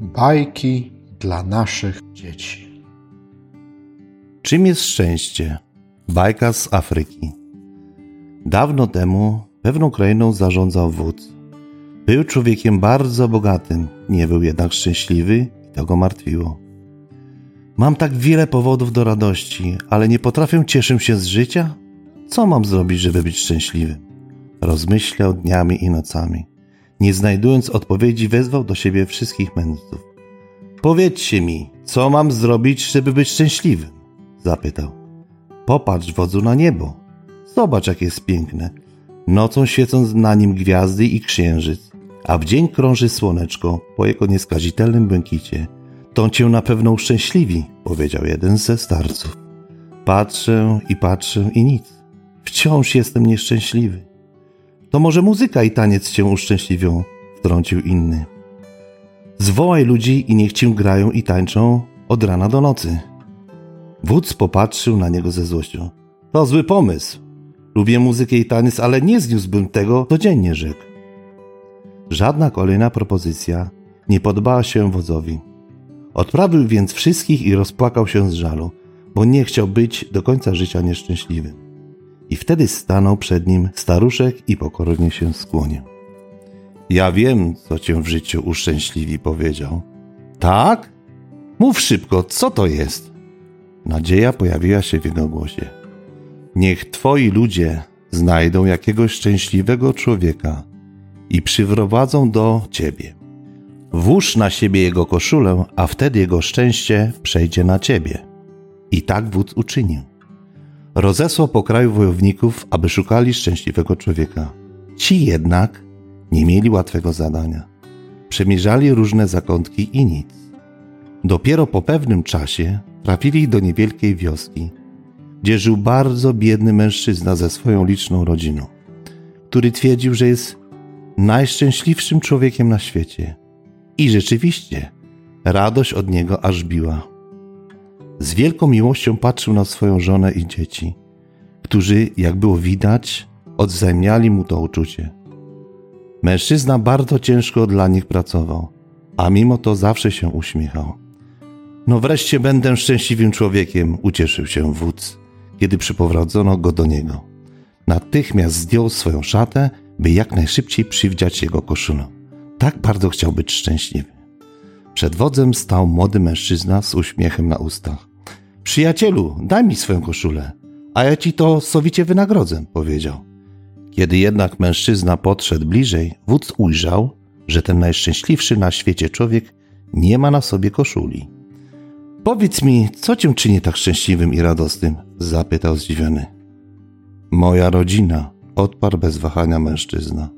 Bajki dla naszych dzieci. Czym jest szczęście? Bajka z Afryki. Dawno temu pewną krainą zarządzał wódz. Był człowiekiem bardzo bogatym, nie był jednak szczęśliwy i to go martwiło. Mam tak wiele powodów do radości, ale nie potrafię cieszyć się z życia? Co mam zrobić, żeby być szczęśliwym? Rozmyślał dniami i nocami. Nie znajdując odpowiedzi, wezwał do siebie wszystkich mędrców. Powiedzcie mi, co mam zrobić, żeby być szczęśliwym? Zapytał. Popatrz, wodzu, na niebo. Zobacz, jak jest piękne. Nocą świecąc na nim gwiazdy i księżyc, a w dzień krąży słoneczko po jego nieskazitelnym błękicie. To cię na pewno uszczęśliwi, powiedział jeden ze starców. Patrzę i patrzę i nic. Wciąż jestem nieszczęśliwy. To może muzyka i taniec cię uszczęśliwią, wtrącił inny. Zwołaj ludzi i niech cię grają i tańczą od rana do nocy. Wódz popatrzył na niego ze złością. To zły pomysł. Lubię muzykę i taniec, ale nie zniósłbym tego codziennie, rzekł. Żadna kolejna propozycja nie podobała się wodzowi. Odprawił więc wszystkich i rozpłakał się z żalu, bo nie chciał być do końca życia nieszczęśliwym. I wtedy stanął przed nim staruszek i pokornie się skłonił. Ja wiem, co cię w życiu uszczęśliwi, powiedział. Tak? Mów szybko, co to jest? Nadzieja pojawiła się w jego głosie. Niech twoi ludzie znajdą jakiegoś szczęśliwego człowieka i przyprowadzą do ciebie. Włóż na siebie jego koszulę, a wtedy jego szczęście przejdzie na ciebie. I tak wódz uczynił. Rozesłał po kraju wojowników, aby szukali szczęśliwego człowieka. Ci jednak nie mieli łatwego zadania. Przemierzali różne zakątki i nic. Dopiero po pewnym czasie trafili do niewielkiej wioski, gdzie żył bardzo biedny mężczyzna ze swoją liczną rodziną, który twierdził, że jest najszczęśliwszym człowiekiem na świecie. I rzeczywiście, radość od niego aż biła. Z wielką miłością patrzył na swoją żonę i dzieci, którzy, jak było widać, odwzajemniali mu to uczucie. Mężczyzna bardzo ciężko dla nich pracował, a mimo to zawsze się uśmiechał. No wreszcie będę szczęśliwym człowiekiem, ucieszył się wódz, kiedy przyprowadzono go do niego. Natychmiast zdjął swoją szatę, by jak najszybciej przywdziać jego koszulę. Tak bardzo chciał być szczęśliwy. Przed wodzem stał młody mężczyzna z uśmiechem na ustach. Przyjacielu, daj mi swoją koszulę, a ja ci to sowicie wynagrodzę, powiedział. Kiedy jednak mężczyzna podszedł bliżej, wódz ujrzał, że ten najszczęśliwszy na świecie człowiek nie ma na sobie koszuli. Powiedz mi, co cię czyni tak szczęśliwym i radosnym? zapytał zdziwiony. Moja rodzina, odparł bez wahania mężczyzna.